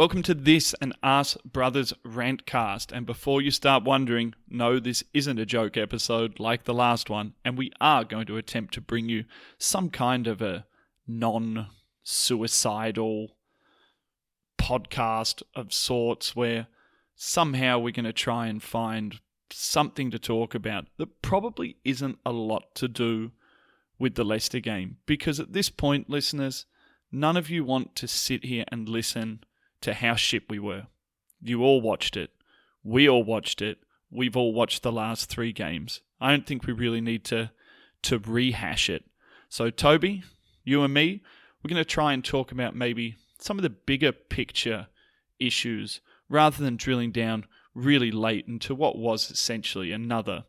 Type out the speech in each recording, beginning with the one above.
Welcome to this and Arse Brothers Rantcast. And before you start wondering, no, this isn't a joke episode like the last one, and we are going to attempt to bring you some kind of a non suicidal podcast of sorts where somehow we're going to try and find something to talk about that probably isn't a lot to do with the Leicester game. Because at this point, listeners, none of you want to sit here and listen to how shit we were. You all watched it. We all watched it. We've all watched the last three games. I don't think we really need to to rehash it. So Toby, you and me, we're going to try and talk about maybe some of the bigger picture issues rather than drilling down really late into what was essentially another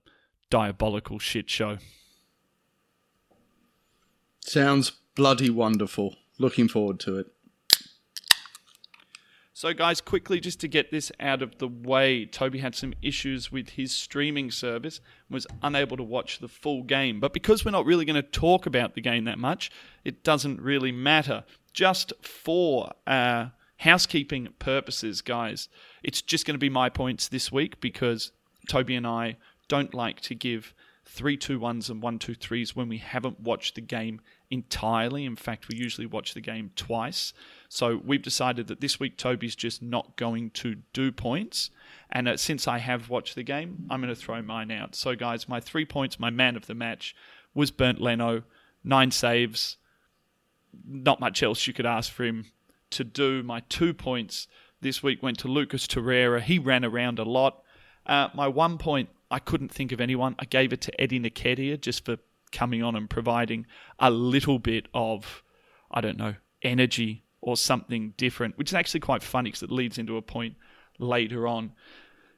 diabolical shit show. Sounds bloody wonderful. Looking forward to it. So, guys, quickly just to get this out of the way, Toby had some issues with his streaming service and was unable to watch the full game. But because we're not really going to talk about the game that much, it doesn't really matter. Just for uh, housekeeping purposes, guys, it's just going to be my points this week because Toby and I don't like to give three two ones and one two threes when we haven't watched the game entirely. In fact, we usually watch the game twice. So we've decided that this week Toby's just not going to do points. And uh, since I have watched the game, I'm going to throw mine out. So, guys, my three points, my man of the match was Bernd Leno, nine saves. Not much else you could ask for him to do. My two points this week went to Lucas Torreira. He ran around a lot. Uh, my one point, I couldn't think of anyone. I gave it to Eddie Nketiah just for coming on and providing a little bit of, I don't know, energy or something different, which is actually quite funny because it leads into a point later on.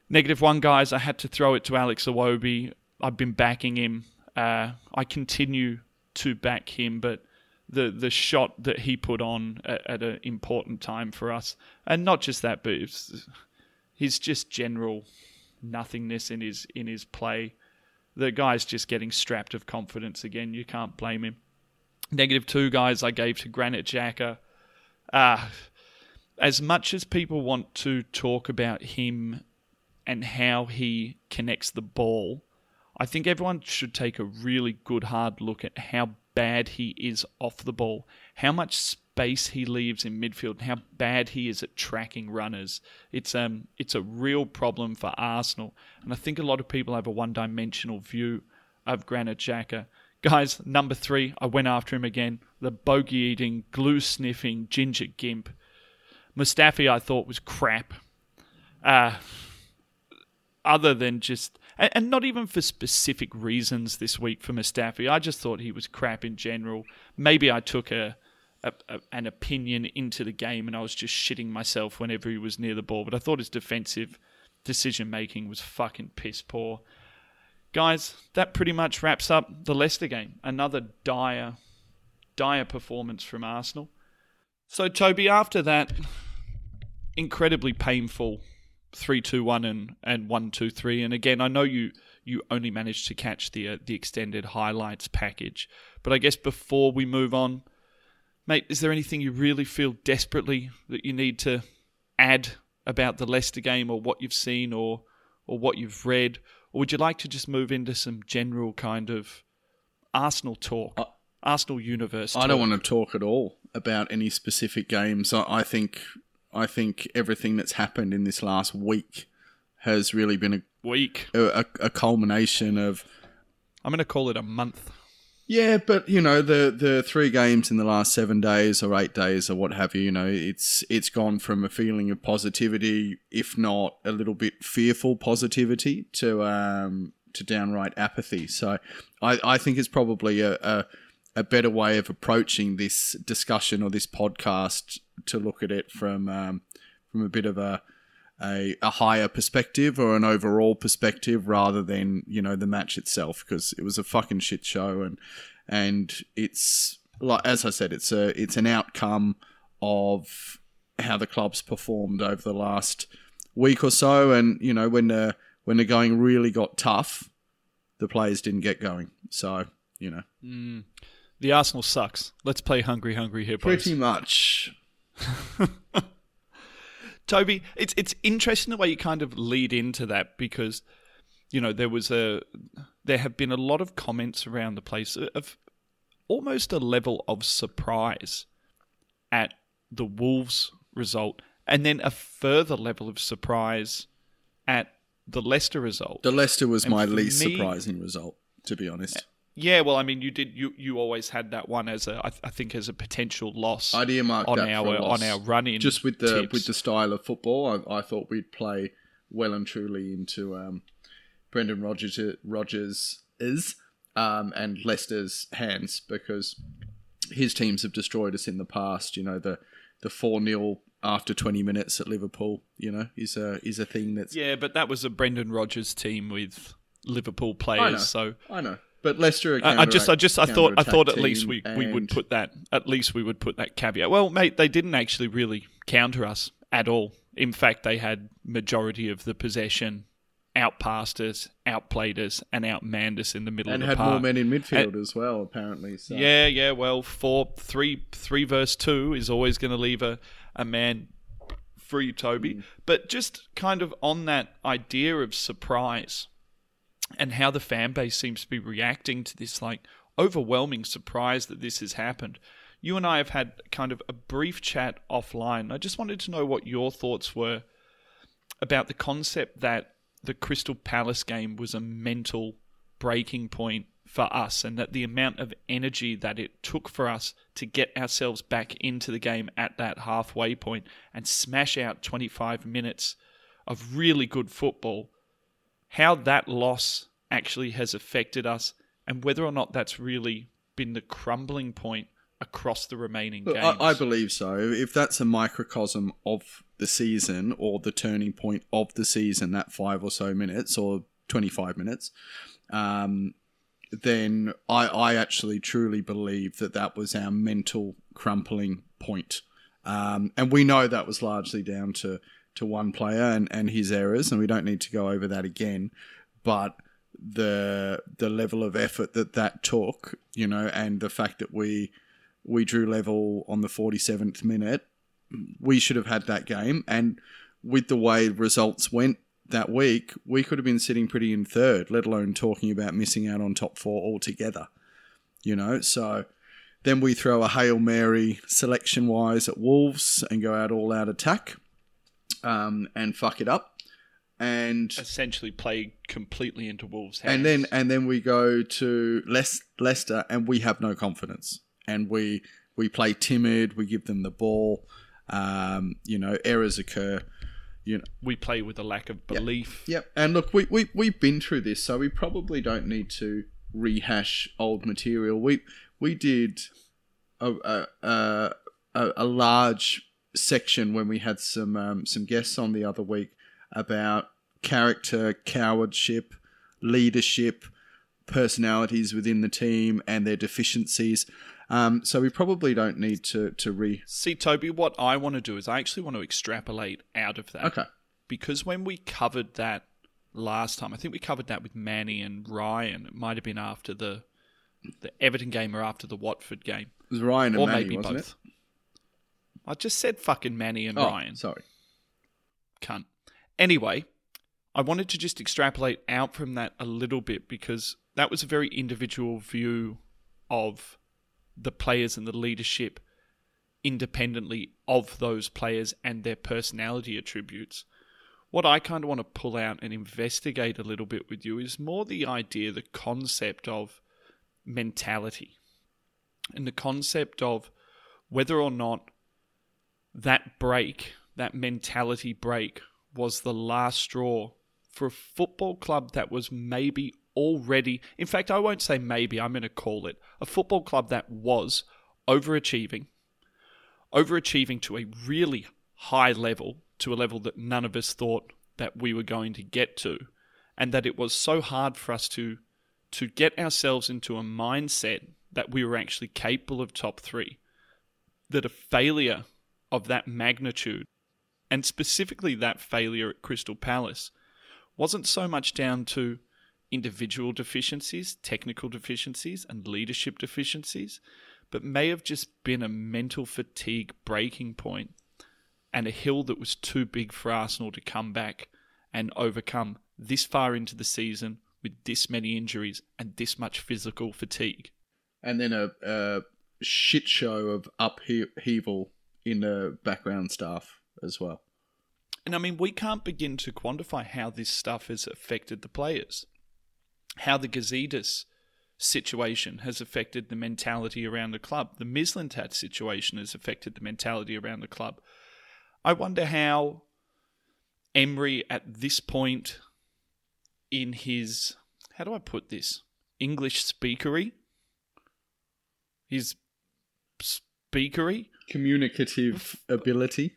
Negative one, guys, I had to throw it to Alex Iwobi. I've been backing him. Uh, I continue to back him, but the the shot that he put on at, at an important time for us, and not just that, but his just general nothingness in his in his play. The guy's just getting strapped of confidence again. You can't blame him. Negative two guys I gave to Granit Xhaka. uh, as much as people want to talk about him and how he connects the ball, I think everyone should take a really good hard look at how bad he is off the ball, how much space he leaves in midfield, and how bad he is at tracking runners. It's um it's a real problem for Arsenal, and I think a lot of people have a one-dimensional view of Granit Xhaka. Guys, number three, I went after him again. The bogey eating, glue sniffing, ginger gimp. Mustafi, I thought was crap. Uh, other than just, and, and not even for specific reasons this week for Mustafi. I just thought he was crap in general. Maybe I took a, a, a, an opinion into the game and I was just shitting myself whenever he was near the ball. But I thought his defensive decision making was fucking piss poor. Guys, that pretty much wraps up the Leicester game. Another dire, dire performance from Arsenal. So, Toby, after that incredibly painful 3 2 1 and, and 1 2 3, and again, I know you, you only managed to catch the, uh, the extended highlights package, but I guess before we move on, mate, is there anything you really feel desperately that you need to add about the Leicester game or what you've seen or, or what you've read? Or would you like to just move into some general kind of Arsenal talk, Arsenal universe? I don't want to talk at all about any specific games. I, I think I think everything that's happened in this last week has really been a week, a, a, a culmination of. I'm going to call it a month. Yeah, but you know the the three games in the last seven days or eight days or what have you. You know, it's it's gone from a feeling of positivity, if not a little bit fearful positivity, to um to downright apathy. So, I I think it's probably a, a a better way of approaching this discussion or this podcast to look at it from um, from a bit of a, a, a higher perspective or an overall perspective rather than you know the match itself because it was a fucking shit show and and it's like as I said it's a it's an outcome of how the club's performed over the last week or so. And you know when the when the going really got tough the players didn't get going. So you know. Mm. The Arsenal sucks. Let's play hungry, hungry hippos. Pretty much. Toby, it's it's interesting the way you kind of lead into that because you know there was a there have been a lot of comments around the place of almost a level of surprise at the Wolves result, and then a further level of surprise at the Leicester result. The Leicester was And my least me- surprising result, to be honest. Yeah, well, I mean, you did you you always had that one as a I, I think as a potential loss I'd earmark on that our for a loss. on our run in just with the tips. with the style of football. I, I thought we'd play well and truly into um, Brendan Rodgers Rogers is um, and Leicester's hands because his teams have destroyed us in the past. You know the the four 0 after twenty minutes at Liverpool. You know is a is a thing that's yeah, but that was a Brendan Rodgers team with Liverpool I players, know. so I know. But Leicester, I, I just, I just, I thought, I thought at least we, we would and- put that, at least we would put that caveat. Well, mate, they didn't actually really counter us at all. In fact, they had majority of the possession, outpassed us, outplayed us, and outmanned us in the middle and of the had more men in midfield as well. Apparently, so. Yeah, yeah. Well, four, three, three verse two is always going to leave a, a man free, Toby. Mm. But just kind of on that idea of surprise and how the fan base seems to be reacting to this, like overwhelming surprise that this has happened. You and I have had kind of a brief chat offline. I just wanted to know what your thoughts were about the concept that the Crystal Palace game was a mental breaking point for us and that the amount of energy that it took for us to get ourselves back into the game at that halfway point and smash out 25 minutes of really good football, how that loss actually has affected us and whether or not that's really been the crumbling point across the remaining Look, games. I, I believe so. If that's a microcosm of the season or the turning point of the season, that five or so minutes or 25 minutes, um, then I, I actually truly believe that that was our mental crumpling point. Um, and we know that was largely down to, to one player and, and his errors, and we don't need to go over that again. But the the level of effort that that took, you know, and the fact that we we drew level on the 47th minute. We should have had that game. And with the way results went that week, we could have been sitting pretty in third, let alone talking about missing out on top four altogether. You know, so then we throw a Hail Mary selection wise at Wolves and go out all out attack um, and fuck it up. And essentially play completely into Wolves' hands. and then and then we go to Leicester and we have no confidence and we we play timid we give them the ball um, you know errors occur you know we play with a lack of belief. yep and look we, we we've been through this so we probably don't need to rehash old material we we did a, a, a, a large section when we had some um, some guests on the other week about character cowardship leadership personalities within the team and their deficiencies. Um, so we probably don't need to to re. See, Toby, what I want to do is I actually want to extrapolate out of that. Okay. Because when we covered that last time, I think we covered that with Manny and Ryan. It might have been after the the Everton game or after the Watford game. It was Ryan and or Manny, maybe wasn't both. I just said fucking Manny and? Oh, Ryan. sorry. cunt. Anyway, I wanted to just extrapolate out from that a little bit because that was a very individual view of the players and the leadership independently of those players and their personality attributes. What I kind of want to pull out and investigate a little bit with you is more the idea, the concept of mentality and the concept of whether or not that break, that mentality break, was the last straw for a football club that was maybe already, in fact, I won't say maybe, I'm going to call it a football club that was overachieving, overachieving to a really high level, to a level that none of us thought that we were going to get to, and that it was so hard for us to to get ourselves into a mindset that we were actually capable of top three, that a failure of that magnitude, and specifically that failure at Crystal Palace, wasn't so much down to individual deficiencies, technical deficiencies, and leadership deficiencies, but may have just been a mental fatigue breaking point and a hill that was too big for Arsenal to come back and overcome this far into the season with this many injuries and this much physical fatigue. And then a, a shit show of upheaval in the background staff as well. And I mean, we can't begin to quantify how this stuff has affected the players, how the Gazidis situation has affected the mentality around the club, the Mislintat situation has affected the mentality around the club. I wonder how Emery at this point in his how do I put this English speakery, his speakery, communicative ability.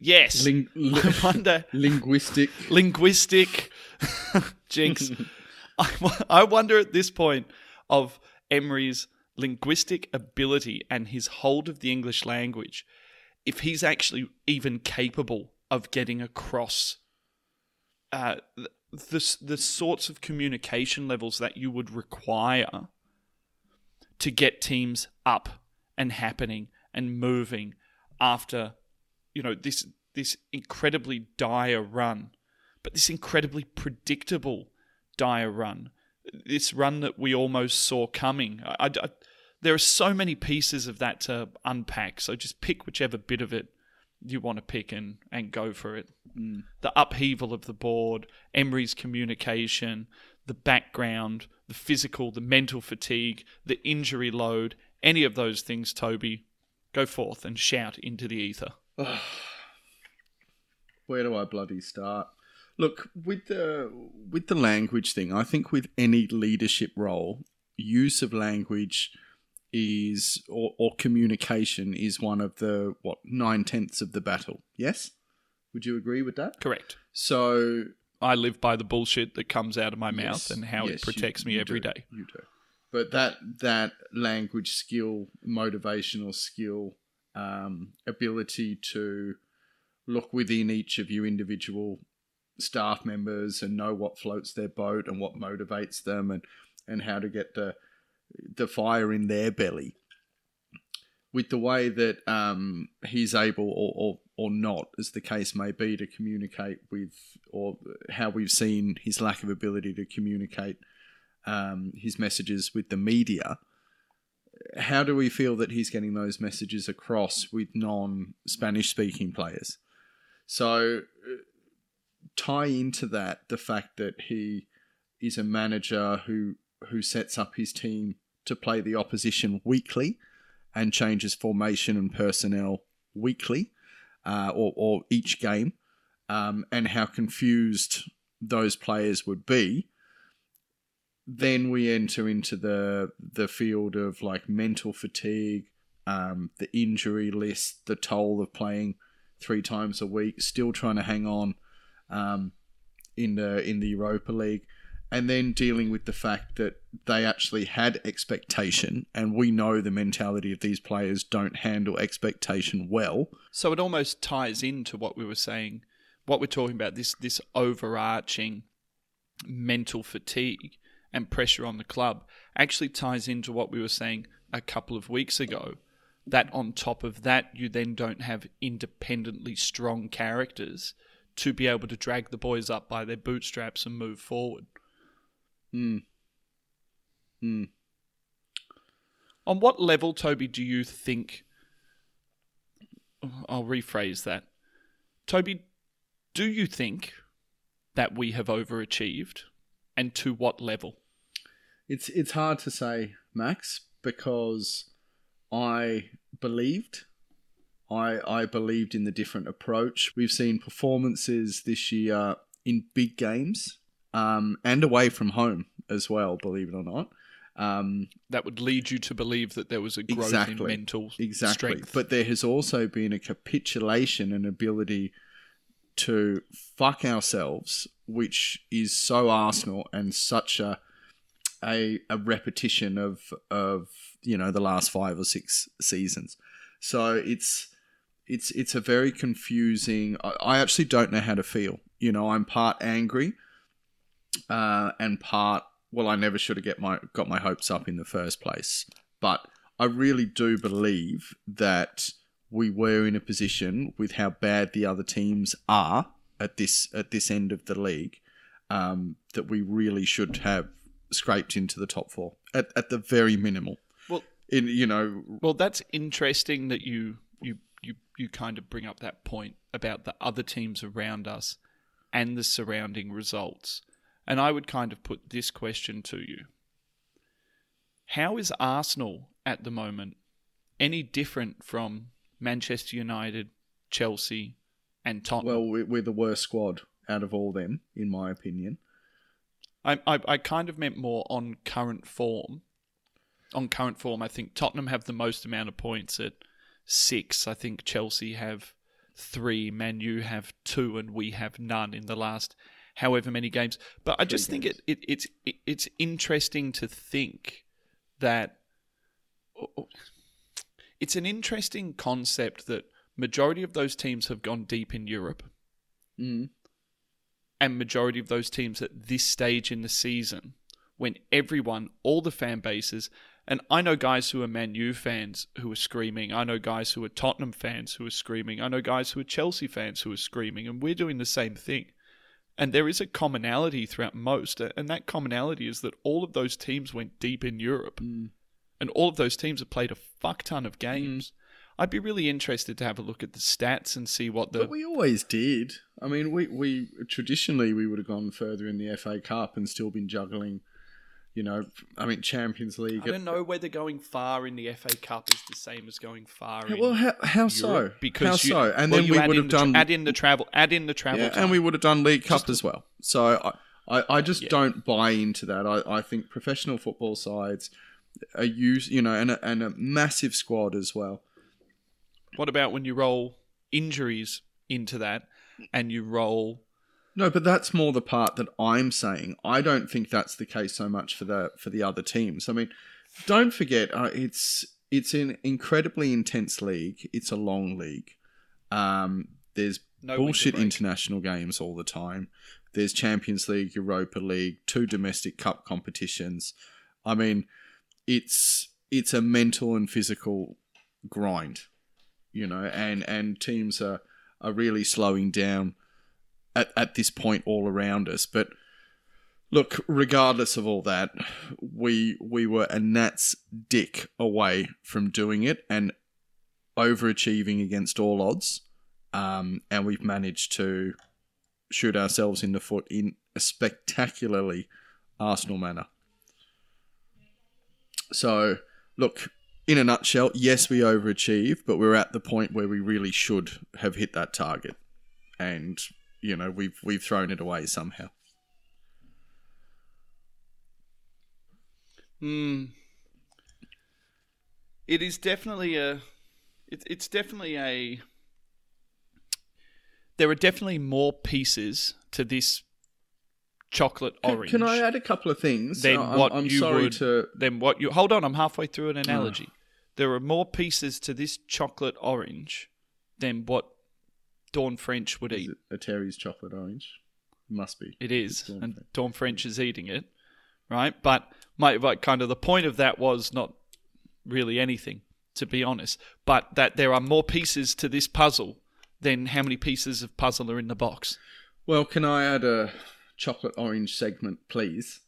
Yes, Ling- li- I wonder linguistic. linguistic jinx. I, I wonder at this point of Emery's linguistic ability and his hold of the English language if he's actually even capable of getting across uh, the, the sorts of communication levels that you would require to get teams up and happening and moving after you know this this incredibly dire run but this incredibly predictable dire run this run that we almost saw coming I, I, there are so many pieces of that to unpack so just pick whichever bit of it you want to pick and, and go for it. Mm. The upheaval of the board, Emery's communication, the background, the physical, the mental fatigue, the injury load, any of those things, Toby, go forth and shout into the ether. Where do I bloody start? Look, with the with the language thing, I think with any leadership role, use of language is or, or communication is one of the what nine tenths of the battle. Yes, would you agree with that? Correct. So I live by the bullshit that comes out of my mouth Yes, and how yes, it protects you- me you every do, day. You do. But that that language skill, motivational skill, um, ability to look within each of your individual staff members and know what floats their boat and what motivates them and and how to get the the fire in their belly. With the way that um, he's able or, or or not, as the case may be, to communicate with, or how we've seen his lack of ability to communicate um, his messages with the media. How do we feel that he's getting those messages across with non Spanish speaking players? So, uh, tie into that the fact that he is a manager who who sets up his team to play the opposition weekly and changes formation and personnel weekly uh, or, or each game, um, and how confused those players would be. Then we enter into the the field of like mental fatigue, um, the injury list, the toll of playing three times a week, still trying to hang on um, in the in the Europa League, and then dealing with the fact that they actually had expectation, and we know the mentality of these players don't handle expectation well. So it almost ties into what we were saying, what we're talking about this this overarching mental fatigue and pressure on the club actually ties into what we were saying a couple of weeks ago. That on top of that, you then don't have independently strong characters to be able to drag the boys up by their bootstraps and move forward. Hmm. Hmm. On what level, Toby, do you think? I'll rephrase that. Toby, do you think that we have overachieved, and to what level? It's it's hard to say, Max, because I believed. I I believed in the different approach. We've seen performances this year in big games um, and away from home as well. Believe it or not. Um, That would lead you to believe that there was a growth Exactly. in mental exactly. strength. But there has also been a capitulation and ability to fuck ourselves, which is so Arsenal and such a a, a repetition of of you know the last five or six seasons. So it's it's it's a very confusing. I, I actually don't know how to feel. You know, I'm part angry, uh, and part well, I never should have get my got my hopes up in the first place. But I really do believe that we were in a position with how bad the other teams are at this at this end of the league um, that we really should have scraped into the top four at, at the very minimal. Well, in you know, well, that's interesting that you you you you kind of bring up that point about the other teams around us and the surrounding results. And I would kind of put this question to you: How is Arsenal at the moment any different from Manchester United, Chelsea, and Tottenham? well, we- we're the worst squad out of all them, in my opinion. I, I, I kind of meant more on current form. On current form, I think Tottenham have the most amount of points at six. I think Chelsea have three, Man U have two, and we have none in the last however many games. But I just think it, it it's it, it's interesting to think that it's an interesting concept that majority of those teams have gone deep in Europe Mm. and majority of those teams at this stage in the season, when everyone, all the fan bases, and I know guys who are Man U fans who are screaming. I know guys who are Tottenham fans who are screaming. I know guys who are Chelsea fans who are screaming, and we're doing the same thing. And there is a commonality throughout most, and that commonality is that all of those teams went deep in Europe, and all of those teams have played a fuck ton of mm. games. I'd be really interested to have a look at the stats and see what the But we always did. I mean, we, we traditionally we would have gone further in the FA Cup and still been juggling. You know, I mean, Champions League. I don't know whether going far in the FA Cup is the same as going far in Well, how, how so? Because how you, so? And well, then we would have the done add in the travel, add in the travel, Yeah, and we would have done League Cup as well. So I, I, I just Yeah. don't buy into that. I, I think professional football sides are use you know, and a, and a massive squad as well. What about when you roll injuries into that, and you roll? No, but that's more the part that I'm saying. I don't think that's the case so much for the for the other teams. I mean, don't forget, uh, it's it's an incredibly intense league. It's a long league. Um, there's No bullshit international games all the time. There's Champions League, Europa League, two domestic cup competitions. I mean, it's it's a mental and physical grind, you know, and and teams are are really slowing down at, at this point all around us. But look, regardless of all that, we we were a gnat's dick away from doing it and overachieving against all odds. Um, and we've managed to shoot ourselves in the foot in a spectacularly Arsenal manner. So, look, in a nutshell, yes, we overachieved, but we're at the point where we really should have hit that target, and you know we've we've thrown it away somehow. Hmm. It is definitely a. It's it's definitely a. There are definitely more pieces to this chocolate orange. can I add a couple of things? Then I'm, what I'm you sorry would, to. Then what you hold on? I'm halfway through an mm. analogy. There are more pieces to this chocolate orange than what Dawn French would Is eat. it a Terry's chocolate orange? Must be. It is, Dawn and French. Dawn French is eating it, right? But my like kind of the point of that was not really anything, to be honest, but that there are more pieces to this puzzle than how many pieces of puzzle are in the box. Well, can I add a chocolate orange segment, please?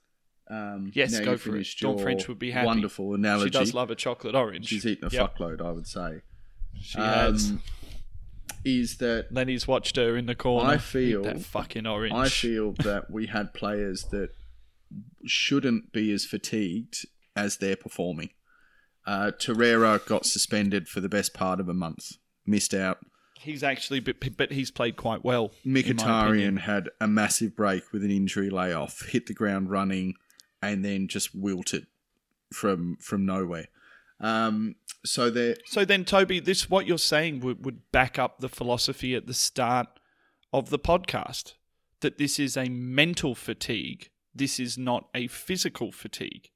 Um, Yes, go for it. Dawn French would be happy. Wonderful analogy. She does love a chocolate orange. She's eaten a Yep, fuckload, I would say. She has. Um, is that Lenny's watched her in the corner. I feel- that fucking orange. I feel that we had players that shouldn't be as fatigued as they're performing. Uh, Torreira got suspended for the best part of a month, missed out. He's actually, but, but he's played quite well. in my opinion. Mkhitaryan had a massive break with an injury layoff, hit the ground running, and then just wilted from from nowhere. Um, so there, So then, Toby, this what you're saying would, would back up the philosophy at the start of the podcast that this is a mental fatigue. This is not a physical fatigue.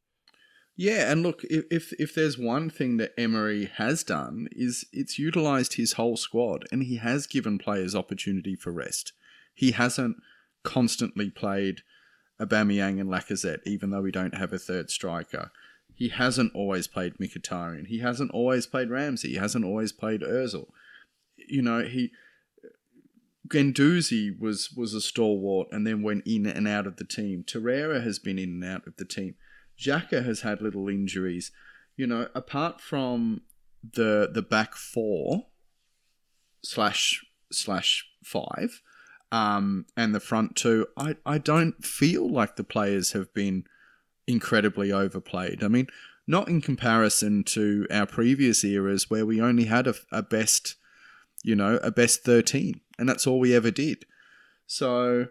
Yeah, and look, if, if if there's one thing that Emery has done is it's utilized his whole squad, and he has given players opportunity for rest. He hasn't constantly played Aubameyang and Lacazette, even though we don't have a third striker. He hasn't always played Mkhitaryan. He hasn't always played Ramsey. He hasn't always played Özil. you know, he Guendouzi was was a stalwart and then went in and out of the team. Torreira has been in and out of the team. Xhaka has had little injuries. You know, apart from the the back four slash slash five, um, and the front two, I, I don't feel like the players have been incredibly overplayed. I mean, not in comparison to our previous eras where we only had a, a best, you know, a best 13, and that's all we ever did. So,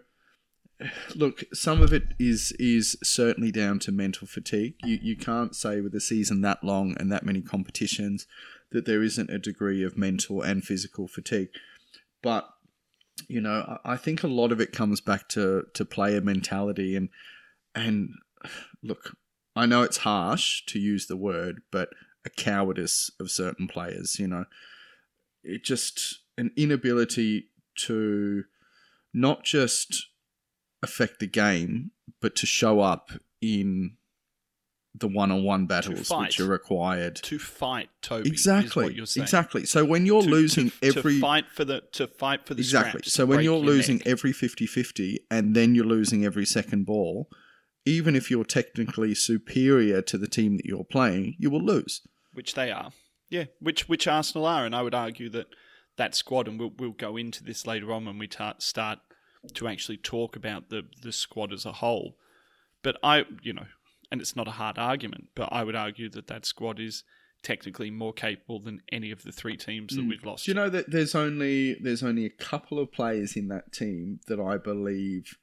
look, some of it is is certainly down to mental fatigue. You you can't say with a season that long and that many competitions that there isn't a degree of mental and physical fatigue. But you know, I think a lot of it comes back to to player mentality and and look, I know it's harsh to use the word, but a cowardice of certain players, you know. It just an inability to not just affect the game, but to show up in the one-on-one battles fight. which are required. to fight Toby. Exactly. Is what you're saying. Exactly. So when you're To- losing to, every to fight for the to fight for the Exactly. So when you're your losing neck. every 50-50 and then you're losing every second ball, even if you're technically superior to the team that you're playing, you will lose. which they are, yeah, which which Arsenal are, and I would argue that that squad, and we'll we'll go into this later on when we ta- start to actually talk about the the squad as a whole. But I, you know, and it's not a hard argument, but I would argue that that squad is technically more capable than any of the three teams that we've lost. Mm. Do you know that there's only there's only a couple of players in that team that I believe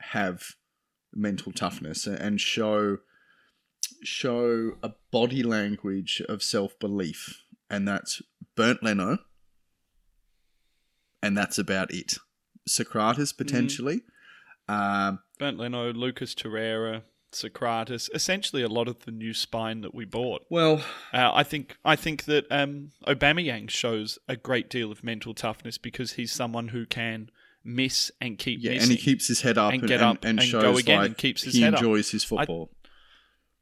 have mental toughness and show show a body language of self belief, and that's Bernd Leno, and that's about it. Sokratis potentially. Um, Bernd Leno, Lucas Torreira, Sokratis, essentially a lot of the new spine that we bought. well, Uh, I think I think that um, Aubameyang shows a great deal of mental toughness because he's someone who can miss and keep yeah, missing. and he keeps his head up and and, get up and and shows go again like and keeps his he head up. enjoys his football.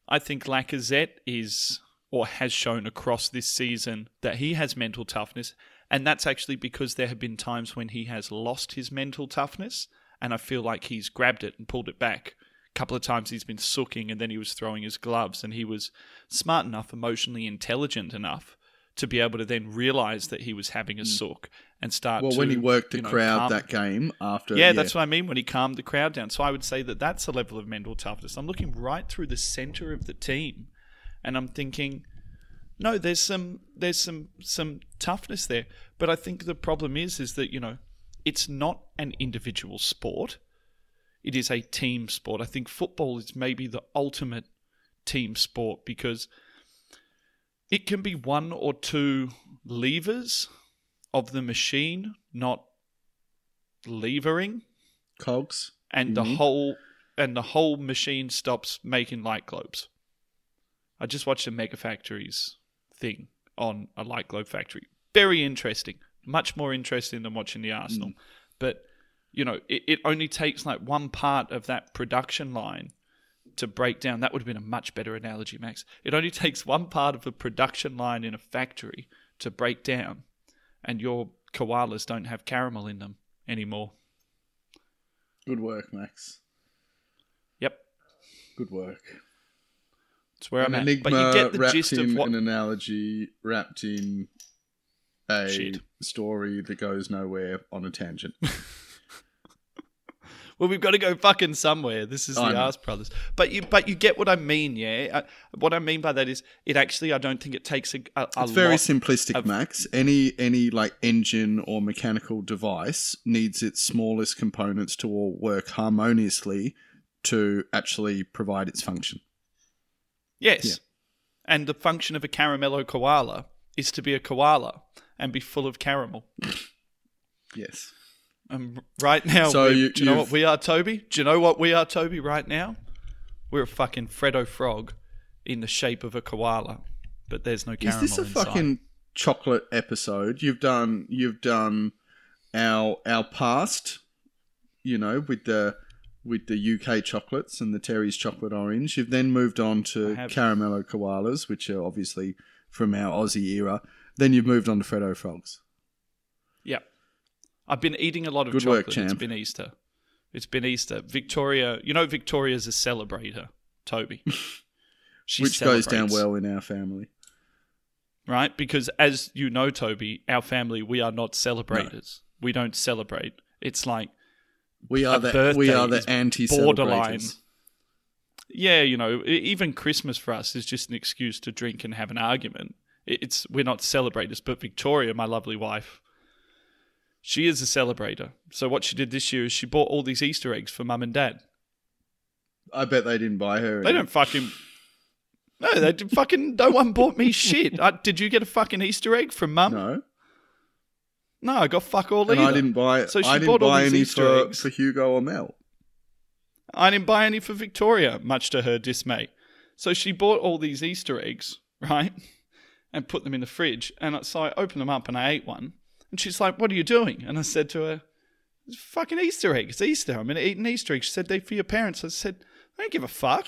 I think Lacazette is or has shown across this season that he has mental toughness, and that's actually because there have been times when he has lost his mental toughness, and I feel like he's grabbed it and pulled it back. A couple of times he's been sooking, and then he was throwing his gloves, and he was smart enough, emotionally intelligent enough to be able to then realize that he was having a hmm. sook and start. Well, when he worked the you know, crowd calm- that game after, yeah, that's what I mean when he calmed the crowd down. So I would say that that's a level of mental toughness. I'm looking right through the center of the team, and I'm thinking, no, there's some there's some some toughness there. But I think the problem is is that you know it's not an individual sport. It is a team sport. I think football is maybe the ultimate team sport because it can be one or two levers of the machine not levering cogs. and the mm-hmm. whole and the whole machine stops making light globes. I just watched a Mega Factories thing on a light globe factory. Very interesting. Much more interesting than watching the Arsenal. Mm. But you know, it, it only takes like one part of that production line to break down. That would have been a much better analogy, Max. It only takes one part of a production line in a factory to break down, and your koalas don't have caramel in them anymore. Good work, Max. Yep. Good work. That's where An I'm at. enigma But you get the wrapped gist in of what. an analogy wrapped in a Shit. story that goes nowhere on a tangent. Well, we've got to go fucking somewhere. This is the I. Arse Brothers. But you, but you get what I mean, yeah. Uh, what I mean by that is, it actually, I don't think it takes a, a, a It's very simplistic, of- Max. Any any like engine or mechanical device needs its smallest components to all work harmoniously to actually provide its function. Yes. Yeah. And the function of a caramello koala is to be a koala and be full of caramel. Yes. And right now, So you- do you know what we are, Toby? Do you know what we are, Toby? Right now, we're a fucking Freddo frog in the shape of a koala, but there's no caramel. Is this a inside. fucking chocolate episode? You've done you've done our our past, you know, with the with the UK chocolates and the Terry's chocolate orange. You've then moved on to caramello koalas, which are obviously from our Aussie era. Then you've moved on to Freddo frogs. Yep. I've been eating a lot of Good chocolate. work, champ. It's been Easter. It's been Easter. Victoria, you know, Victoria's a celebrator, Toby. Which goes down well in our family. Right? Because as you know, Toby, our family, we are not celebrators. We don't celebrate. It's like, We are the we are the anti borderline. yeah, you know, even Christmas for us is just an excuse to drink and have an argument. It's we're not celebrators, but Victoria, my lovely wife, she is a celebrator. So what she did this year is she bought all these Easter eggs for mum and dad. I bet they didn't buy her. They any. don't fucking. No, they did fucking. No one bought me shit. I, did you get a fucking Easter egg from mum? No, No, I got fuck all and either. I didn't buy. It. So she I didn't bought all buy these any Easter for, eggs. for Hugo or Mel. I didn't buy any for Victoria, much to her dismay. So she bought all these Easter eggs, right? And put them in the fridge. And so I opened them up and I ate one. And she's like, What are you doing? And I said to her, It's fucking Easter egg. It's Easter. I'm going to eat an Easter egg. She said, They're for your parents. I said, I don't give a fuck.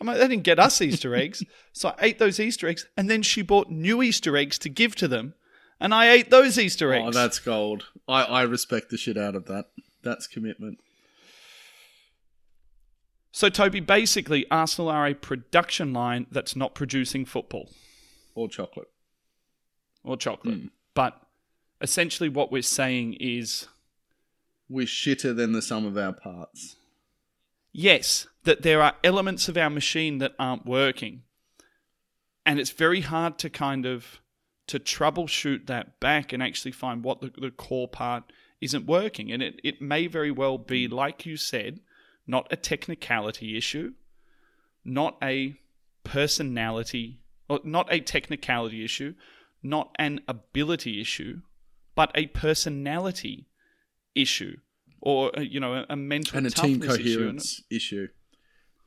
I'm like, They didn't get us Easter eggs. So I ate those Easter eggs. And then she bought new Easter eggs to give to them. And I ate those Easter eggs. Oh, that's gold. I, I respect the shit out of that. That's commitment. so, Toby, basically, Arsenal are a production line that's not producing football. Or chocolate. or chocolate. Hmm. But essentially, what we're saying is We're shitter than the sum of our parts. yes, that there are elements of our machine that aren't working. And it's very hard to kind of to troubleshoot that back and actually find what the, the core part isn't working. And it, it may very well be, like you said, not a technicality issue, not a personality, or not a technicality issue, not an ability issue, but a personality issue, or uh, you know, a, mental And a team toughness issue. Coherence issue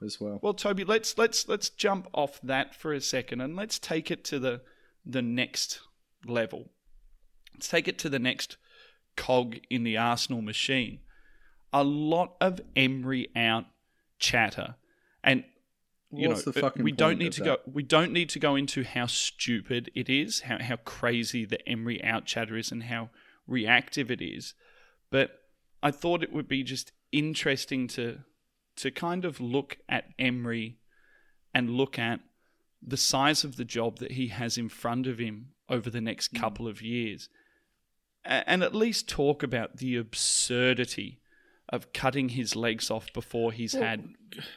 as well. well, Toby, let's let's let's jump off that for a second and let's take it to the the next level. Let's take it to the next cog in the Arsenal machine. A lot of Emery out chatter, and you What's know the uh, fucking we don't need to that? go. We don't need to go into how stupid it is, how how crazy the Emery out chatter is, and how reactive it is. But I thought it would be just interesting to to kind of look at Emery and look at the size of the job that he has in front of him over the next mm. couple of years and at least talk about the absurdity of cutting his legs off before he's had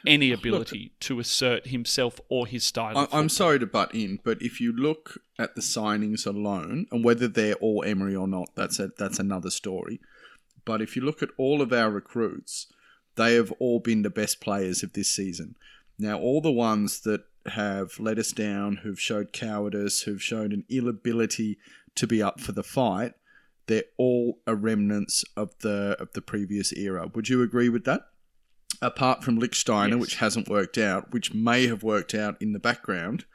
any ability to assert himself or his style. I, I'm sorry to butt in, but if you look at the signings alone, and whether they're all Emery or not, that's a, that's another story. But if you look at all of our recruits, they have all been the best players of this season. Now, all the ones that have let us down, who've showed cowardice, who've shown an inability to be up for the fight, they're all a remnants of the of the previous era. Would you agree with that? Apart from Lichtsteiner, Yes. which hasn't worked out, which may have worked out in the background,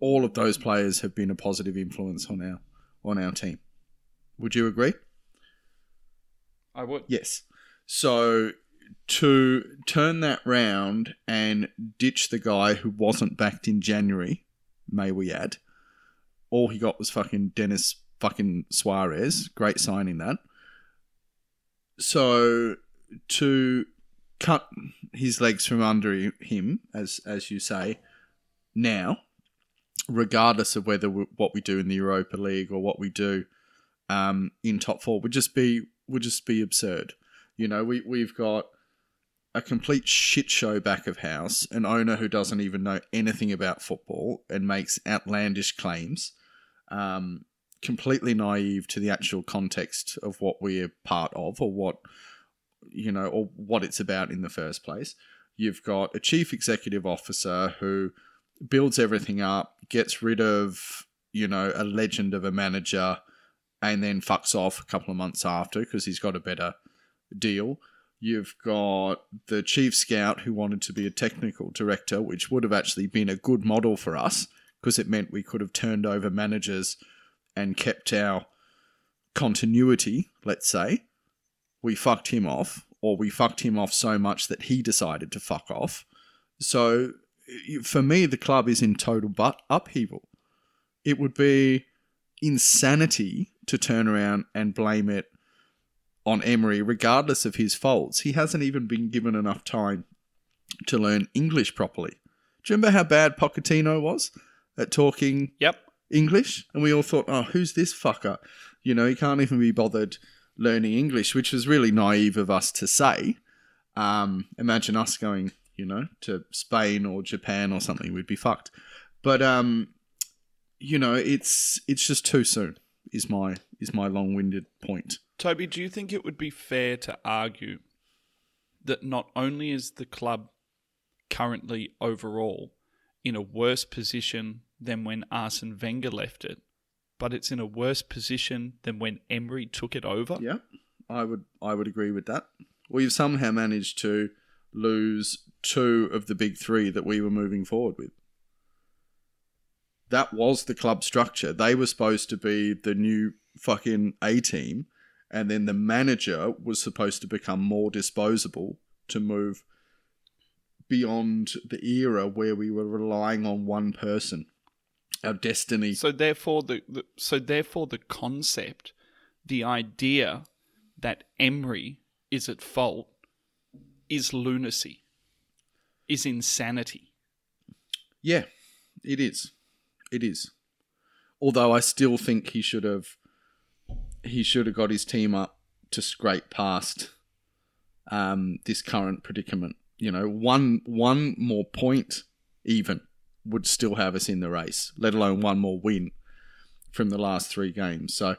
all of those players have been a positive influence on our on our team. Would you agree? I would. Yes. So to turn that round and ditch the guy who wasn't backed in January, may we add, all he got was fucking Denis fucking Suarez. Great signing that. So to cut his legs from under him, as as you say, now, regardless of whether we, what we do in the Europa League or what we do um, in top four, would just be would just be absurd. You know, we we've got a complete shit show back of house, an owner who doesn't even know anything about football and makes outlandish claims, um, completely naive to the actual context of what we're part of or what you know or what it's about in the first place. You've got a chief executive officer who builds everything up, gets rid of you know a legend of a manager, and then fucks off a couple of months after because he's got a better deal. You've got the chief scout who wanted to be a technical director, which would have actually been a good model for us because it meant we could have turned over managers and kept our continuity, let's say. We fucked him off, or we fucked him off so much that he decided to fuck off. So for me, the club is in total but upheaval. It would be insanity to turn around and blame it on Emery, regardless of his faults. He hasn't even been given enough time to learn English properly. Do you remember how bad Pochettino was at talking Yep. English? And we all thought, oh, who's this fucker? You know, he can't even be bothered learning English, which was really naive of us to say. Um, imagine us going, you know, to Spain or Japan or something, we'd be fucked. But um, you know, it's it's just too soon. Is my is my long-winded point. Toby, do you think it would be fair to argue that not only is the club currently overall in a worse position than when Arsene Wenger left it, but it's in a worse position than when Emery took it over? Yeah, I would I would agree with that. We've somehow managed to lose two of the big three that we were moving forward with. That was the club structure. They were supposed to be the new fucking A team, and then the manager was supposed to become more disposable to move beyond the era where we were relying on one person. Our destiny. So therefore, the, the so therefore the concept, the idea that Emery is at fault, is lunacy, is insanity. Yeah, it is. It is. Although I still think he should have he should have got his team up to scrape past um, this current predicament. You know, one one more point even would still have us in the race, let alone one more win from the last three games. So,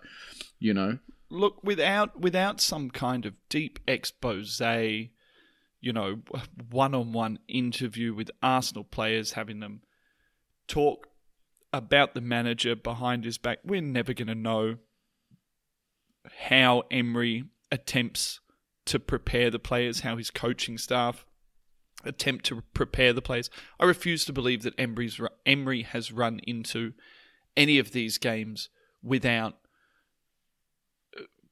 you know, Look, without without some kind of deep expose, you know, one-on-one interview with Arsenal players, having them talk about the manager behind his back, we're never going to know how Emery attempts to prepare the players, how his coaching staff attempt to prepare the players. I refuse to believe that Emery's, Emery has run into any of these games without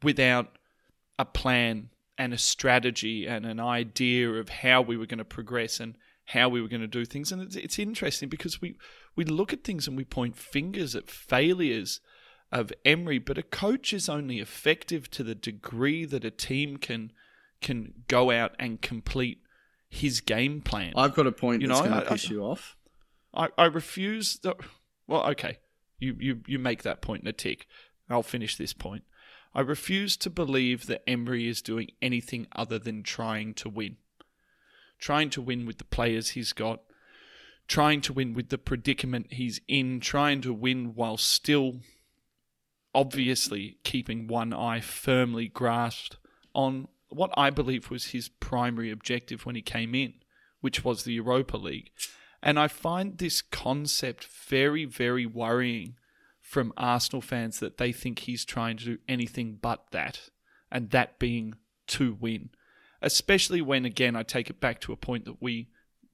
without a plan and a strategy and an idea of how we were going to progress and how we were going to do things. And it's, it's interesting because we, we look at things and we point fingers at failures of Emery, but a coach is only effective to the degree that a team can can go out and complete his game plan. I've got a point You that's know, going I- to piss I- you off. I, I refuse. The, well, okay, you, you you make that point in a tick. I'll finish this point. I refuse to believe that Emery is doing anything other than trying to win. Trying to win with the players he's got, trying to win with the predicament he's in, trying to win while still obviously keeping one eye firmly grasped on what I believe was his primary objective when he came in, which was the Europa League. And I find this concept very, very worrying from Arsenal fans that they think he's trying to do anything but that, and that being to win. Especially when, again, I take it back to a point that we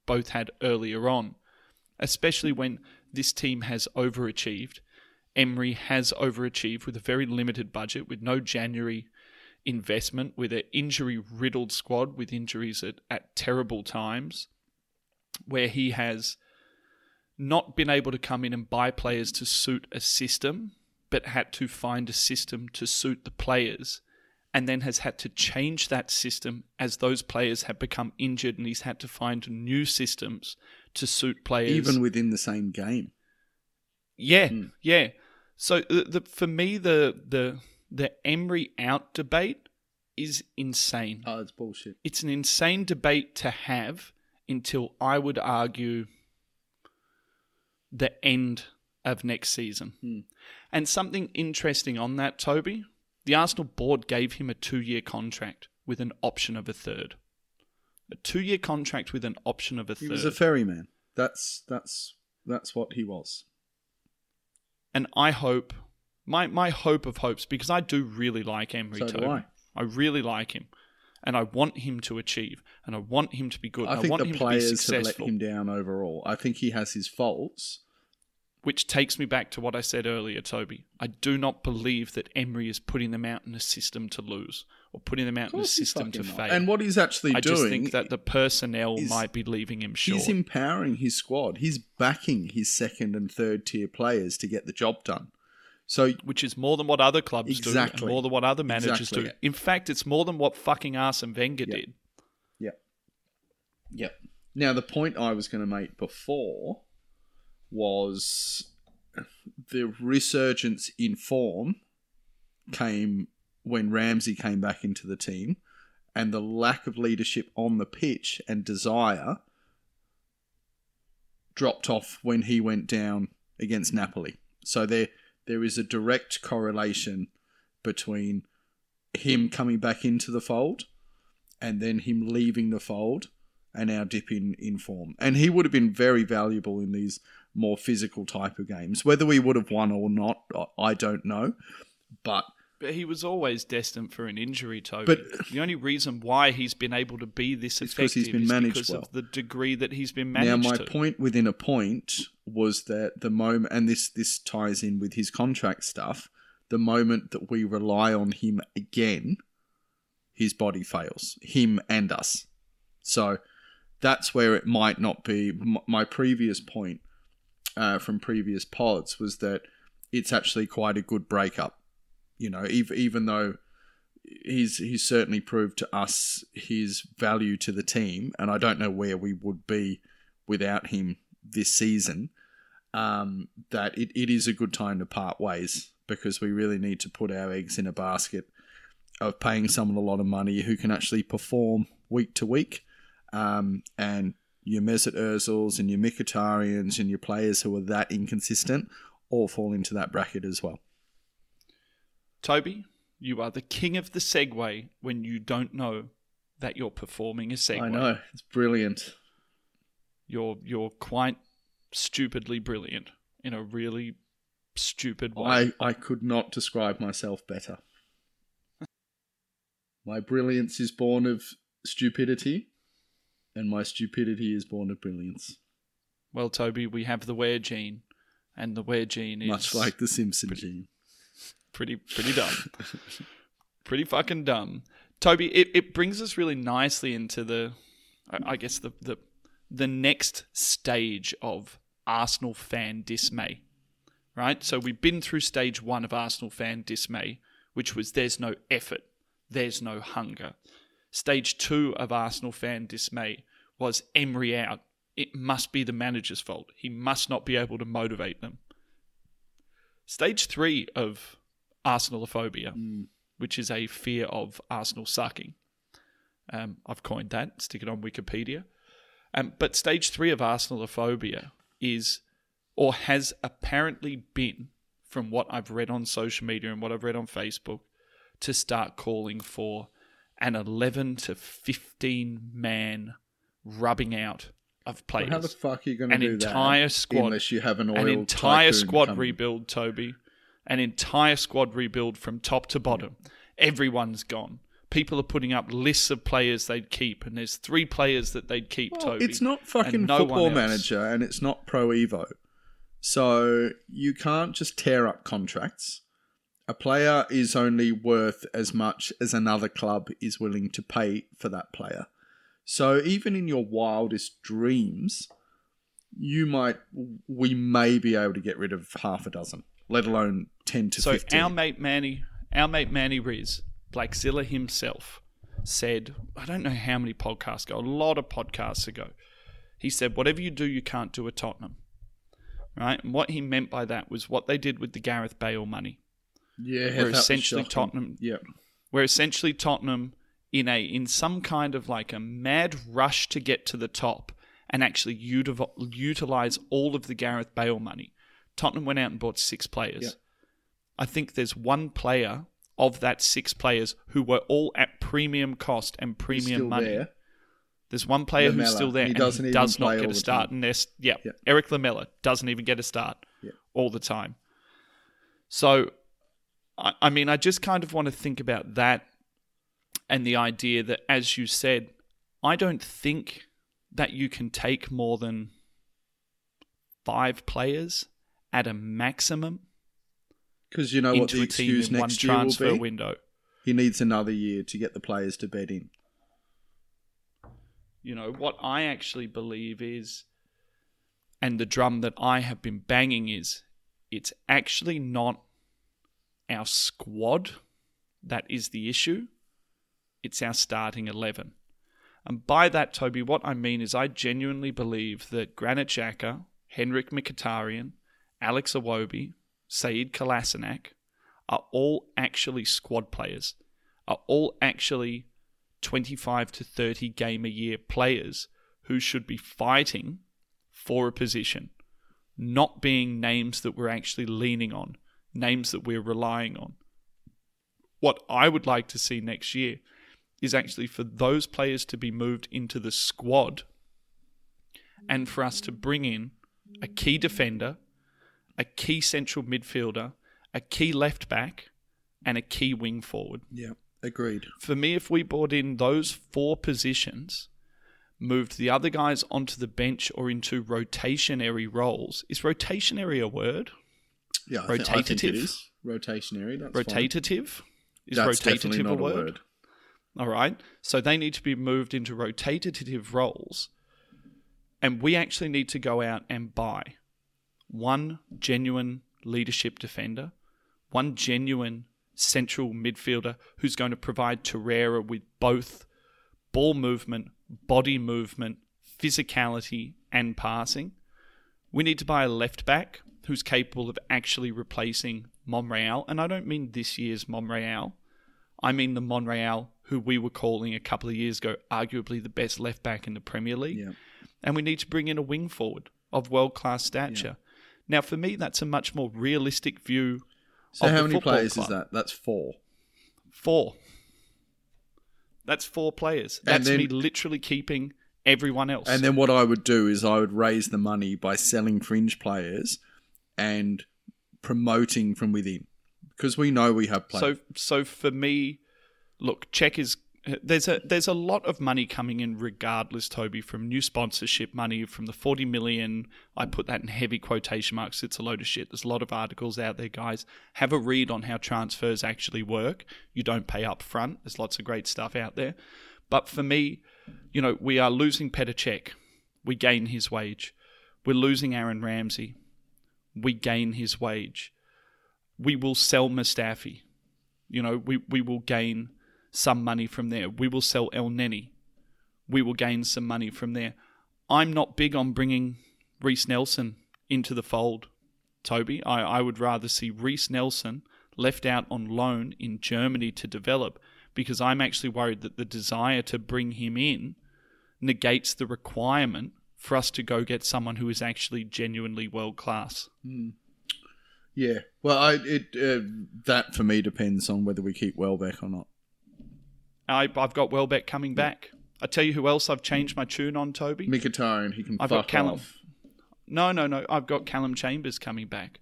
both had earlier on, especially when this team has overachieved. Emery has overachieved with a very limited budget, with no January investment, with an injury riddled squad, with injuries at, at terrible times, where he has not been able to come in and buy players to suit a system, but had to find a system to suit the players, and then has had to change that system as those players have become injured, and he's had to find new systems to suit players. Even within the same game. Yeah, hmm. yeah. So the, the for me the the the Emery out debate is insane. Oh, it's bullshit. It's an insane debate to have until I would argue the end of next season. Hmm. And something interesting on that, Toby, the Arsenal board gave him a two-year contract with an option of a third. A two-year contract with an option of a third. He was a ferryman. That's that's that's what he was. And I hope my my hope of hopes because I do really like Emery So Toby. I. I really like him, and I want him to achieve, and I want him to be good. I think want the him players have let him down overall. I think he has his faults. Which takes me back to what I said earlier, Toby. I do not believe that Emery is putting them out in a system to lose or putting them out in the system to fail. And what he's actually I doing, I just think that the personnel is- might be leaving him short. he's empowering his squad. He's backing his second and third tier players to get the job done. So which is more than what other clubs do, Exactly. and more than what other managers Exactly. do. In fact, it's more than what fucking Arsene Wenger Yeah. did. Yep. Yep. Now, the point I was going to make before was the resurgence in form came when Ramsey came back into the team, and the lack of leadership on the pitch and desire dropped off when he went down against Napoli. So there, there is a direct correlation between him coming back into the fold and then him leaving the fold and our dip in, in form. And he would have been very valuable in these more physical type of games. Whether we would have won or not, I- I don't know. But But he was always destined for an injury, Toby. But- the only reason why he's been able to be this effective 'cause he's been is managed because well. of the degree that he's been managed. now my to. point within a point was that the moment, and this this ties in with his contract stuff. The moment that we rely on him again, his body fails, him and us. So that's where it might not be. My previous point uh, from previous pods was that it's actually quite a good breakup. You know, even even though he's he's certainly proved to us his value to the team, and I don't know where we would be without him this season. Um, that it, it is a good time to part ways because we really need to put our eggs in a basket of paying someone a lot of money who can actually perform week to week. Um, and your Mesut Ozils and your Mkhitaryan's and your players who are that inconsistent all fall into that bracket as well. Toby, you are the king of the segue when you don't know that you're performing a segue. I know it's brilliant. You're you're quite stupidly brilliant in a really stupid way. I, I could not describe myself better. My brilliance is born of stupidity, and my stupidity is born of brilliance. Well, Toby, we have the wear gene, and the wear gene is Much like the Simpson gene. Pretty pretty dumb, pretty fucking dumb. Toby, it, it brings us really nicely into the, I, guess the, the the next stage of Arsenal fan dismay, right? So we've been through stage one of Arsenal fan dismay, which was there's no effort, there's no hunger. Stage two of Arsenal fan dismay was Emery out. It must be the manager's fault. He must not be able to motivate them. Stage three of Arsenalophobia, which is a fear of Arsenal sucking. Um, I've coined that. Stick it on Wikipedia. Um, but stage three of Arsenalophobia is, or has apparently been, from what I've read on social media and what I've read on Facebook, to start calling for an 11 to 15 man rubbing out of players. How the fuck are you going to An do entire that squad- unless you have an an entire squad coming? rebuild, Toby. An entire squad rebuild from top to bottom. Everyone's gone. People are putting up lists of players they'd keep, and there's three players that they'd keep, Well, Toby. it's not fucking no football manager and it's not pro evo. So you can't just tear up contracts. A player is only worth as much as another club is willing to pay for that player. So even in your wildest dreams, you might we may be able to get rid of half a dozen, let alone ten to So fifteen. our mate Manny, our mate Manny Riz, Blackzilla himself, said, I don't know how many podcasts ago, a lot of podcasts ago, he said, whatever you do, you can't do at Tottenham. Right? And what he meant by that was what they did with the Gareth Bale money. yeah, where was essentially. Tottenham- Yeah, where essentially Tottenham in a in some kind of like a mad rush to get to the top and actually utilize all of the Gareth Bale money. Tottenham went out and bought six players. Yeah. I think there's one player of that six players who were all at premium cost and premium still money. there. There's one player who's still there He and he does not get a start. And there's yeah, Yeah. Erik Lamela doesn't even get a start Yeah. all the time. So, I, I mean, I just kind of want to think about that and the idea that, as you said, I don't think that you can take more than five players at a maximum Because you know what the excuse next year will be. window. He needs another year to get the players to bed in. You know, what I actually believe is, and the drum that I have been banging is, it's actually not our squad that is the issue. It's our starting 11. And by that, Toby, what I mean is I genuinely believe that Granit Xhaka, Henrikh Mkhitaryan, Alex Iwobi, Sead Kolasinac are all actually squad players, are all actually 25 to 30 game a year players who should be fighting for a position, not being names that we're actually leaning on, names that we're relying on. What I would like to see next year is actually for those players to be moved into the squad and for us to bring in a key defender, a key central midfielder, a key left back, and a key wing forward. Yeah, agreed. For me, if we brought in those four positions, moved the other guys onto the bench or into rotationary roles, is rotationary a word? Yeah, I, thi- I think it Rotative? is rotationary. That's fine. Rotative? Is That's rotative not a word? All right. So they need to be moved into rotative roles. And we actually need to go out and buy one genuine leadership defender, one genuine central midfielder who's going to provide Torreira with both ball movement, body movement, physicality, and passing. We need to buy a left back who's capable of actually replacing Monreal. And I don't mean this year's Monreal. I mean the Monreal who we were calling a couple of years ago arguably the best left back in the Premier League. Yeah. And we need to bring in a wing forward of world class stature. Now, for me, that's a much more realistic view. So of how many players club. is that? That's four. Four. That's four players. That's then- me literally keeping everyone else. And then what I would do is I would raise the money by selling fringe players and promoting from within because we know we have players. So so for me, look, check is there's a there's a lot of money coming in regardless, Toby, from new sponsorship money, from the forty million. I put that in heavy quotation marks. It's a load of shit. There's a lot of articles out there, guys. Have a read on how transfers actually work. You don't pay up front. There's lots of great stuff out there. But for me, you know, we are losing Petr. We gain his wage. We're losing Aaron Ramsey. We gain his wage. We will sell Mustafi. You know, we, we will gain some money from there. We will sell Elneny. We will gain some money from there. I'm not big on bringing Reiss Nelson into the fold, Toby. I, I would rather see Reiss Nelson left out on loan in Germany to develop because I'm actually worried that the desire to bring him in negates the requirement for us to go get someone who is actually genuinely world class. yeah, well, I it uh, that for me depends on whether we keep Welbeck or not. I, I've got Welbeck coming back. I tell you who else I've changed my tune on, Toby. Mkhitaryan, he can I've got Callum. off. No, no, no. I've got Callum Chambers coming back.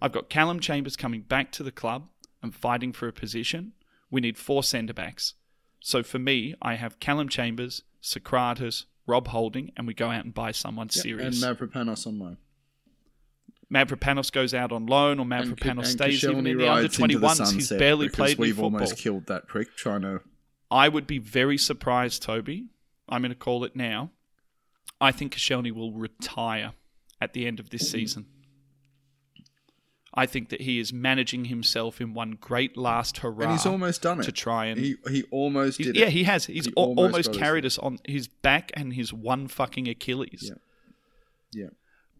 I've got Callum Chambers coming back to the club and fighting for a position. We need four centre backs. So for me, I have Callum Chambers, Sokratis, Rob Holding, and we go out and buy someone Yep, serious. And Mavropanos on loan. Mavropanos goes out on loan, or Mavropanos stays and even in the under the 21s. He's barely played We've football. almost killed that prick trying to. I would be very surprised, Toby. I'm going to call it now. I think Koscielny will retire at the end of this season. I think that he is managing himself in one great last hurrah And he's almost done it. to try and. He he almost did yeah, he has. He's He al- almost almost, carried us on his back and his one fucking Achilles. Yeah. Yeah.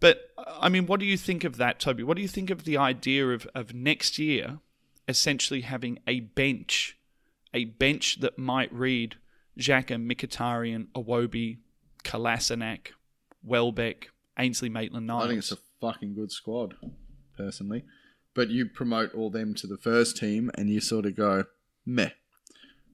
But I mean, what do you think of that, Toby? What do you think of the idea of, of next year essentially having a bench, a bench that might read Xhaka, Mkhitaryan, Iwobi, Kolasinac, Welbeck, Ainsley Maitland-Niles? I think it's a fucking good squad, personally. But you promote all them to the first team, and you sort of go meh.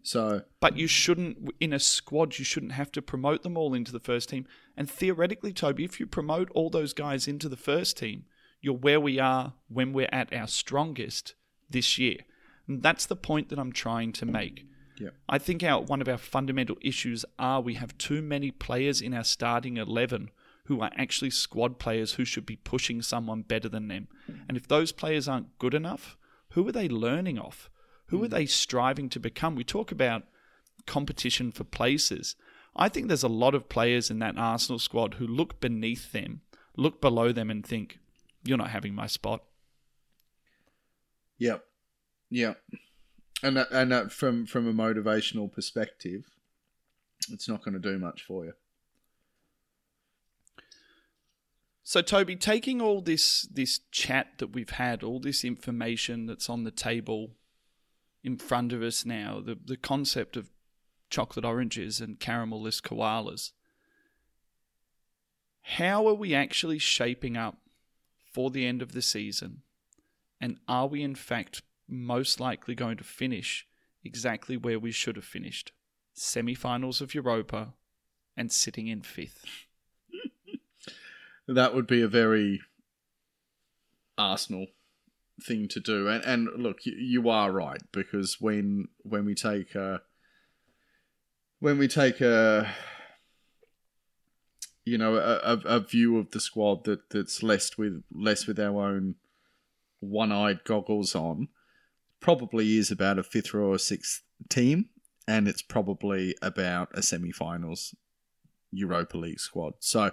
So But you shouldn't, in a squad, you shouldn't have to promote them all into the first team. And theoretically, Toby, if you promote all those guys into the first team, you're where we are when we're at our strongest this year. And that's the point that I'm trying to make. Yeah. I think our one of our fundamental issues are we have too many players in our starting 11 who are actually squad players who should be pushing someone better than them. And if those players aren't good enough, who are they learning off? Who are hmm. they striving to become? We talk about competition for places. I think there's a lot of players in that Arsenal squad who look beneath them, look below them, and think, you're not having my spot. Yep. Yep. And that, and that from from a motivational perspective, it's not going to do much for you. So Toby, taking all this this chat that we've had, all this information that's on the table in front of us now, the the concept of chocolate oranges and caramelist koalas. How are we actually shaping up for the end of the season? And are we in fact most likely going to finish exactly where we should have finished? Semi-finals of Europa and sitting in fifth. that would be a very Arsenal thing to do. And and look, you, you are right because when when we take a when we take a you know a, a view of the squad that that's less with less with our own one-eyed goggles on, probably is about a fifth or sixth team, and it's probably about a semi-finals Europa League squad. So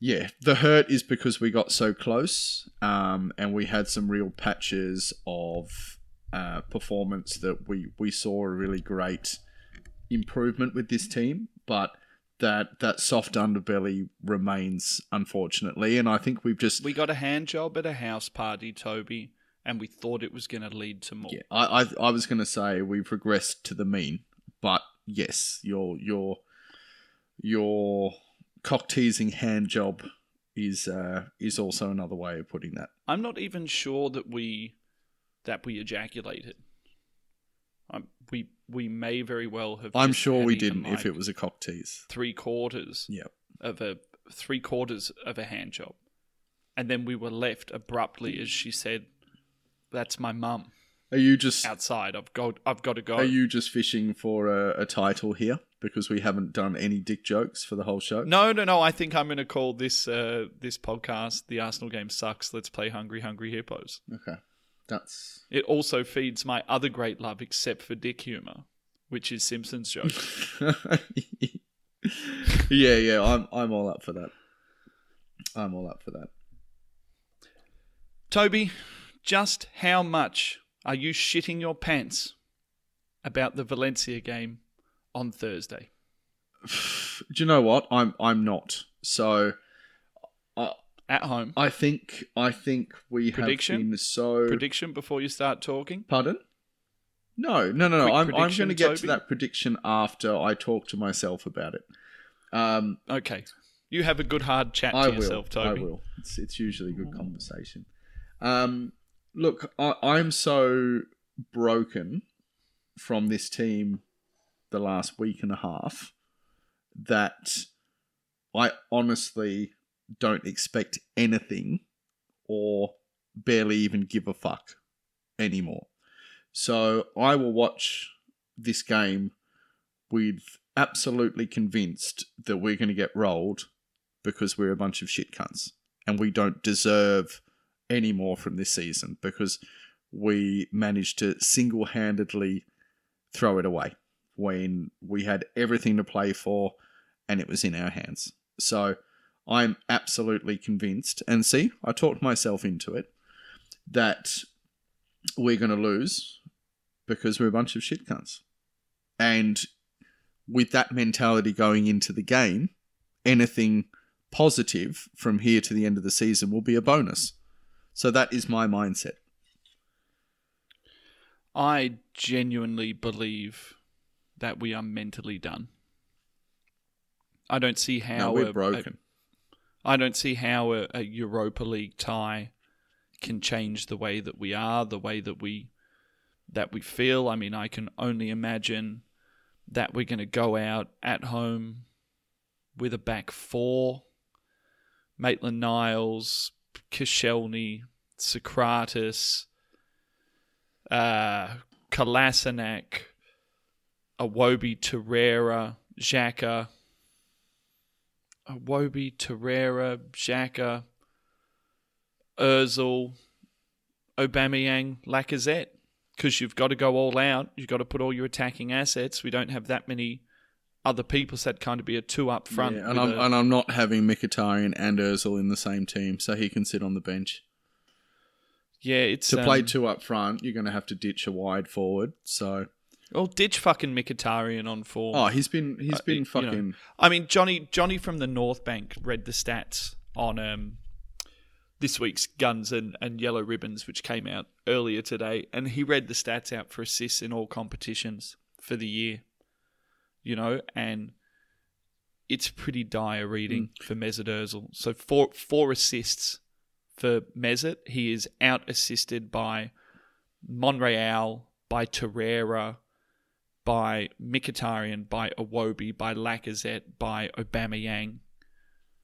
yeah, the hurt is because we got so close, um, and we had some real patches of uh, performance that we we saw a really great improvement with this team, but that that soft underbelly remains unfortunately, and I think we've just We got a hand job at a house party, Toby, and we thought it was going to lead to more. yeah, I I, I was going to say we've regressed to the mean, but yes, your your your cock teasing hand job is uh, is also another way of putting that. I'm not even sure that we that we ejaculated. Um, we we may very well have. I'm sure we didn't if it was a cock tease. three quarters Yep. of a three quarters of a hand job, and then we were left abruptly as she said, "That's my mum Are you just outside. I've got I've got to go." are you just fishing for a, a title here because we haven't done any dick jokes for the whole show? No, no, no. I think I'm going to call this uh, this podcast "The Arsenal Game Sucks." Let's play Hungry Hungry Hippos. Okay, that's It also feeds my other great love, except for dick humor, which is Simpsons joke. yeah, yeah. I'm I'm all up for that. I'm all up for that. Toby, just how much are you shitting your pants about the Valencia game on Thursday? Do you know what? I'm I'm not. So I At home. I think I think we Prediction? have been so Prediction before you start talking? Pardon? No, no, no, no. Quick I'm I'm going to get to that prediction after I talk to myself about it. Um, Okay. You have a good hard chat to I will. yourself, Toby. I will. It's it's usually good conversation. Um, look, I, I'm so broken from this team the last week and a half that I honestly don't expect anything or barely even give a fuck anymore. So I will watch this game with absolutely convinced that we're going to get rolled because we're a bunch of shit cunts and we don't deserve any more from this season because we managed to single handedly throw it away when we had everything to play for and it was in our hands. So I'm absolutely convinced, and see, I talked myself into it, that we're going to lose because we're a bunch of shit cunts. And with that mentality going into the game, anything positive from here to the end of the season will be a bonus. So that is my mindset. I genuinely believe that we are mentally done. I don't see how Now we're a- a- broken. I don't see how a, a Europa League tie can change the way that we are, the way that we that we feel. I mean, I can only imagine that we're going to go out at home with a back four: Maitland Niles, Koscielny, Sokratis, uh, Kolasinac, Iwobi Torreira, Xhaka. Iwobi, Torreira, Xhaka, Ozil, Aubameyang, Lacazette. Because you've got to go all out. You've got to put all your attacking assets. We don't have that many other people, so that kind of be a two up front. Yeah, and I'm a- and I'm not having Mkhitaryan and Özil in the same team, so he can sit on the bench. Yeah, it's To play um, two up front, you're going to have to ditch a wide forward. So, Well, ditch fucking Mkhitaryan on form. oh, he's been he's Uh, been you know, fucking. I mean, Johnny Johnny from the North Bank read the stats on um, this week's Guns and, and Yellow Ribbons, which came out earlier today, and he read the stats out for assists in all competitions for the year. You know, and it's pretty dire reading for Mesut Ozil. So four four assists for Mesut. He is out assisted by Monreal, by Torreira, by Mkhitaryan, by Iwobi, by Lacazette, by Aubameyang.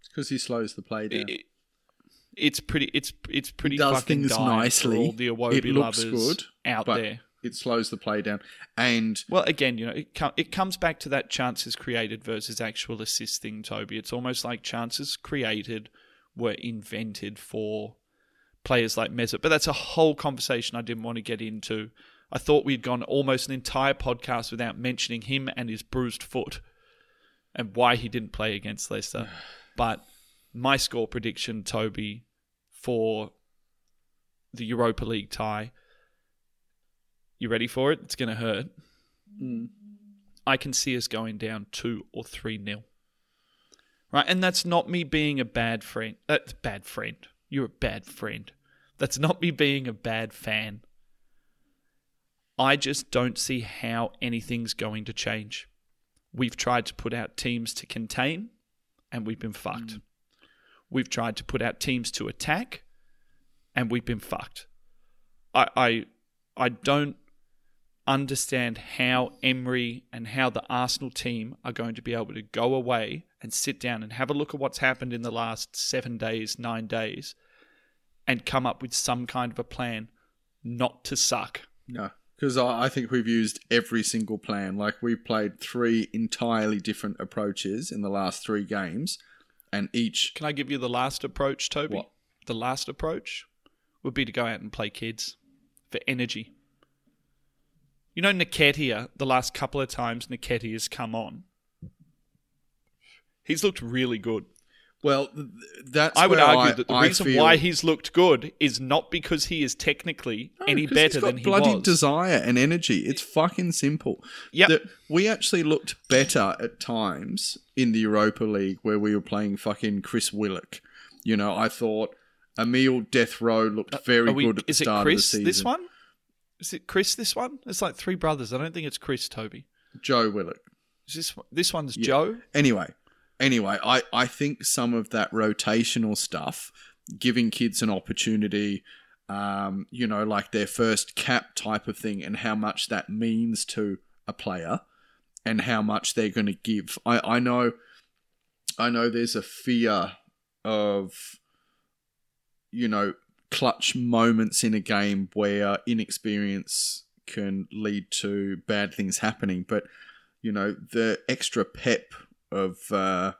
because he slows the play down. It- it's pretty. It's it's pretty does fucking things nicely. for all the Iwobi It looks lovers good, out there. it slows the play down, and Well, again, you know, it, com- it comes back to that chances created versus actual assist thing, Toby. It's almost like chances created were invented for players like Mesut. But that's a whole conversation I didn't want to get into. I thought we'd gone almost an entire podcast without mentioning him and his bruised foot and why he didn't play against Leicester. But my score prediction, Toby, for the Europa League tie. You ready for it? It's going to hurt. Hmm. I can see us going down two or three nil. Right, and that's not me being a bad friend. That's bad friend. You're a bad friend. That's not me being a bad fan. I just don't see how anything's going to change. We've tried to put out teams to contain, and we've been fucked. Hmm. We've tried to put out teams to attack, and we've been fucked. I I, I don't understand how Emery and how the Arsenal team are going to be able to go away and sit down and have a look at what's happened in the last seven days, nine days, and come up with some kind of a plan not to suck. no, because I, think we've used every single plan. Like we've played three entirely different approaches in the last three games, and each Can I give you the last approach, Toby? What? The last approach would be to go out and play kids for energy. You know, Nketiah, the last couple of times Nketiah has come on, he's looked really good. Well, th- that's I would argue I- that the I reason feel- why he's looked good is not because he is technically No, any better he's got than he bloody was. desire and energy. It's fucking simple. Yeah, we actually looked better at times in the Europa League where we were playing fucking Chris Willock. You know, I thought Emil Death Row looked very Uh, we- good at the start Chris of the season. this one? Is it Chris this one? It's like three brothers. I don't think it's Chris Toby. Joe Willock. Is this this one's Joe? Anyway, anyway, I, I think some of that rotational stuff, giving kids an opportunity, um, you know, like their first cap type of thing, and how much that means to a player, and how much they're going to give. I, I know, I know. There's a fear of, you know, clutch moments in a game where inexperience can lead to bad things happening, but you know the extra pep of uh,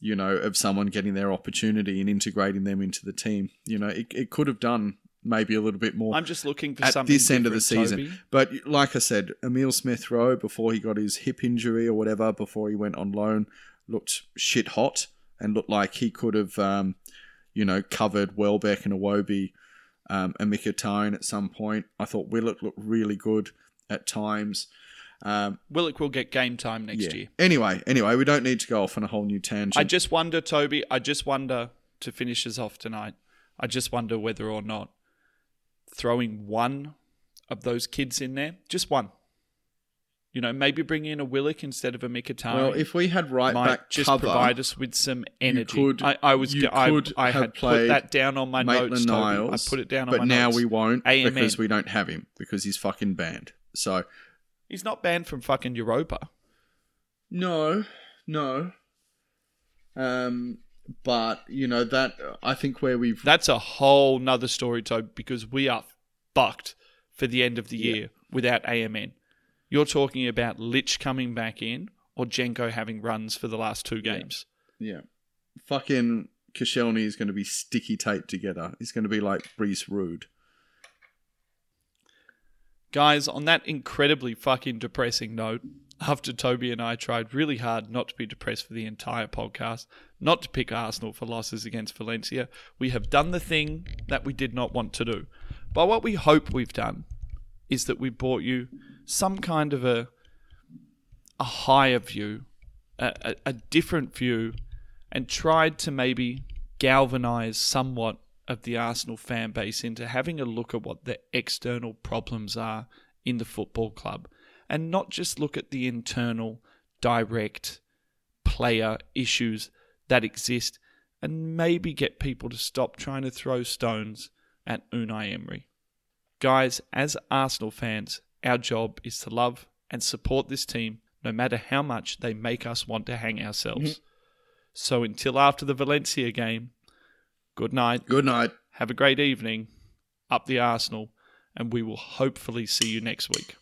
you know of someone getting their opportunity and integrating them into the team. You know, it, it could have done maybe a little bit more I'm just looking for at something this end of the season. Toby. But like I said, Emile Smith Rowe before he got his hip injury or whatever, before he went on loan, looked shit hot and looked like he could have, um, you know, covered Welbeck and Iwobi um, and Mkhitaryan at some point. I thought Willock looked really good at times. Um, Willock will get game time next yeah. year. Anyway, anyway, we don't need to go off on a whole new tangent. I just wonder, Toby. I just wonder to finish us off tonight. I just wonder whether or not throwing one of those kids in there, just one. You know, maybe bring in a Willock instead of a Mkhitaryan. well, if we had right back just cover, provide us with some energy. could- I, I was I, could I had put that down on my notes. Maitland Toby. Niles, I put it down on but now we won't AMN. because we don't have him because he's fucking banned. So He's not banned from fucking Europa. no, no. Um, but you know that I think where we've That's a whole nother story, Toby, because we are fucked for the end of the Yeah. year without AMN. You're talking about Lich coming back in or Jenko having runs for the last two games. yeah, fucking Koscielny is going to be sticky taped together. He's going to be like Reese Rude. Guys, on that incredibly fucking depressing note, after Toby and I tried really hard not to be depressed for the entire podcast, not to pick Arsenal for losses against Valencia, we have done the thing that we did not want to do. But what we hope we've done is that we brought you some kind of a a higher view, a, a, a different view, and tried to maybe galvanize somewhat of the Arsenal fan base into having a look at what the external problems are in the football club and not just look at the internal, direct player issues that exist and maybe get people to stop trying to throw stones at Unai Emery. Guys, as Arsenal fans, our job is to love and support this team no matter how much they make us want to hang ourselves. Mm-hmm. So until after the Valencia game, good night. Good night. Have a great evening. Up the Arsenal. And we will hopefully see you next week.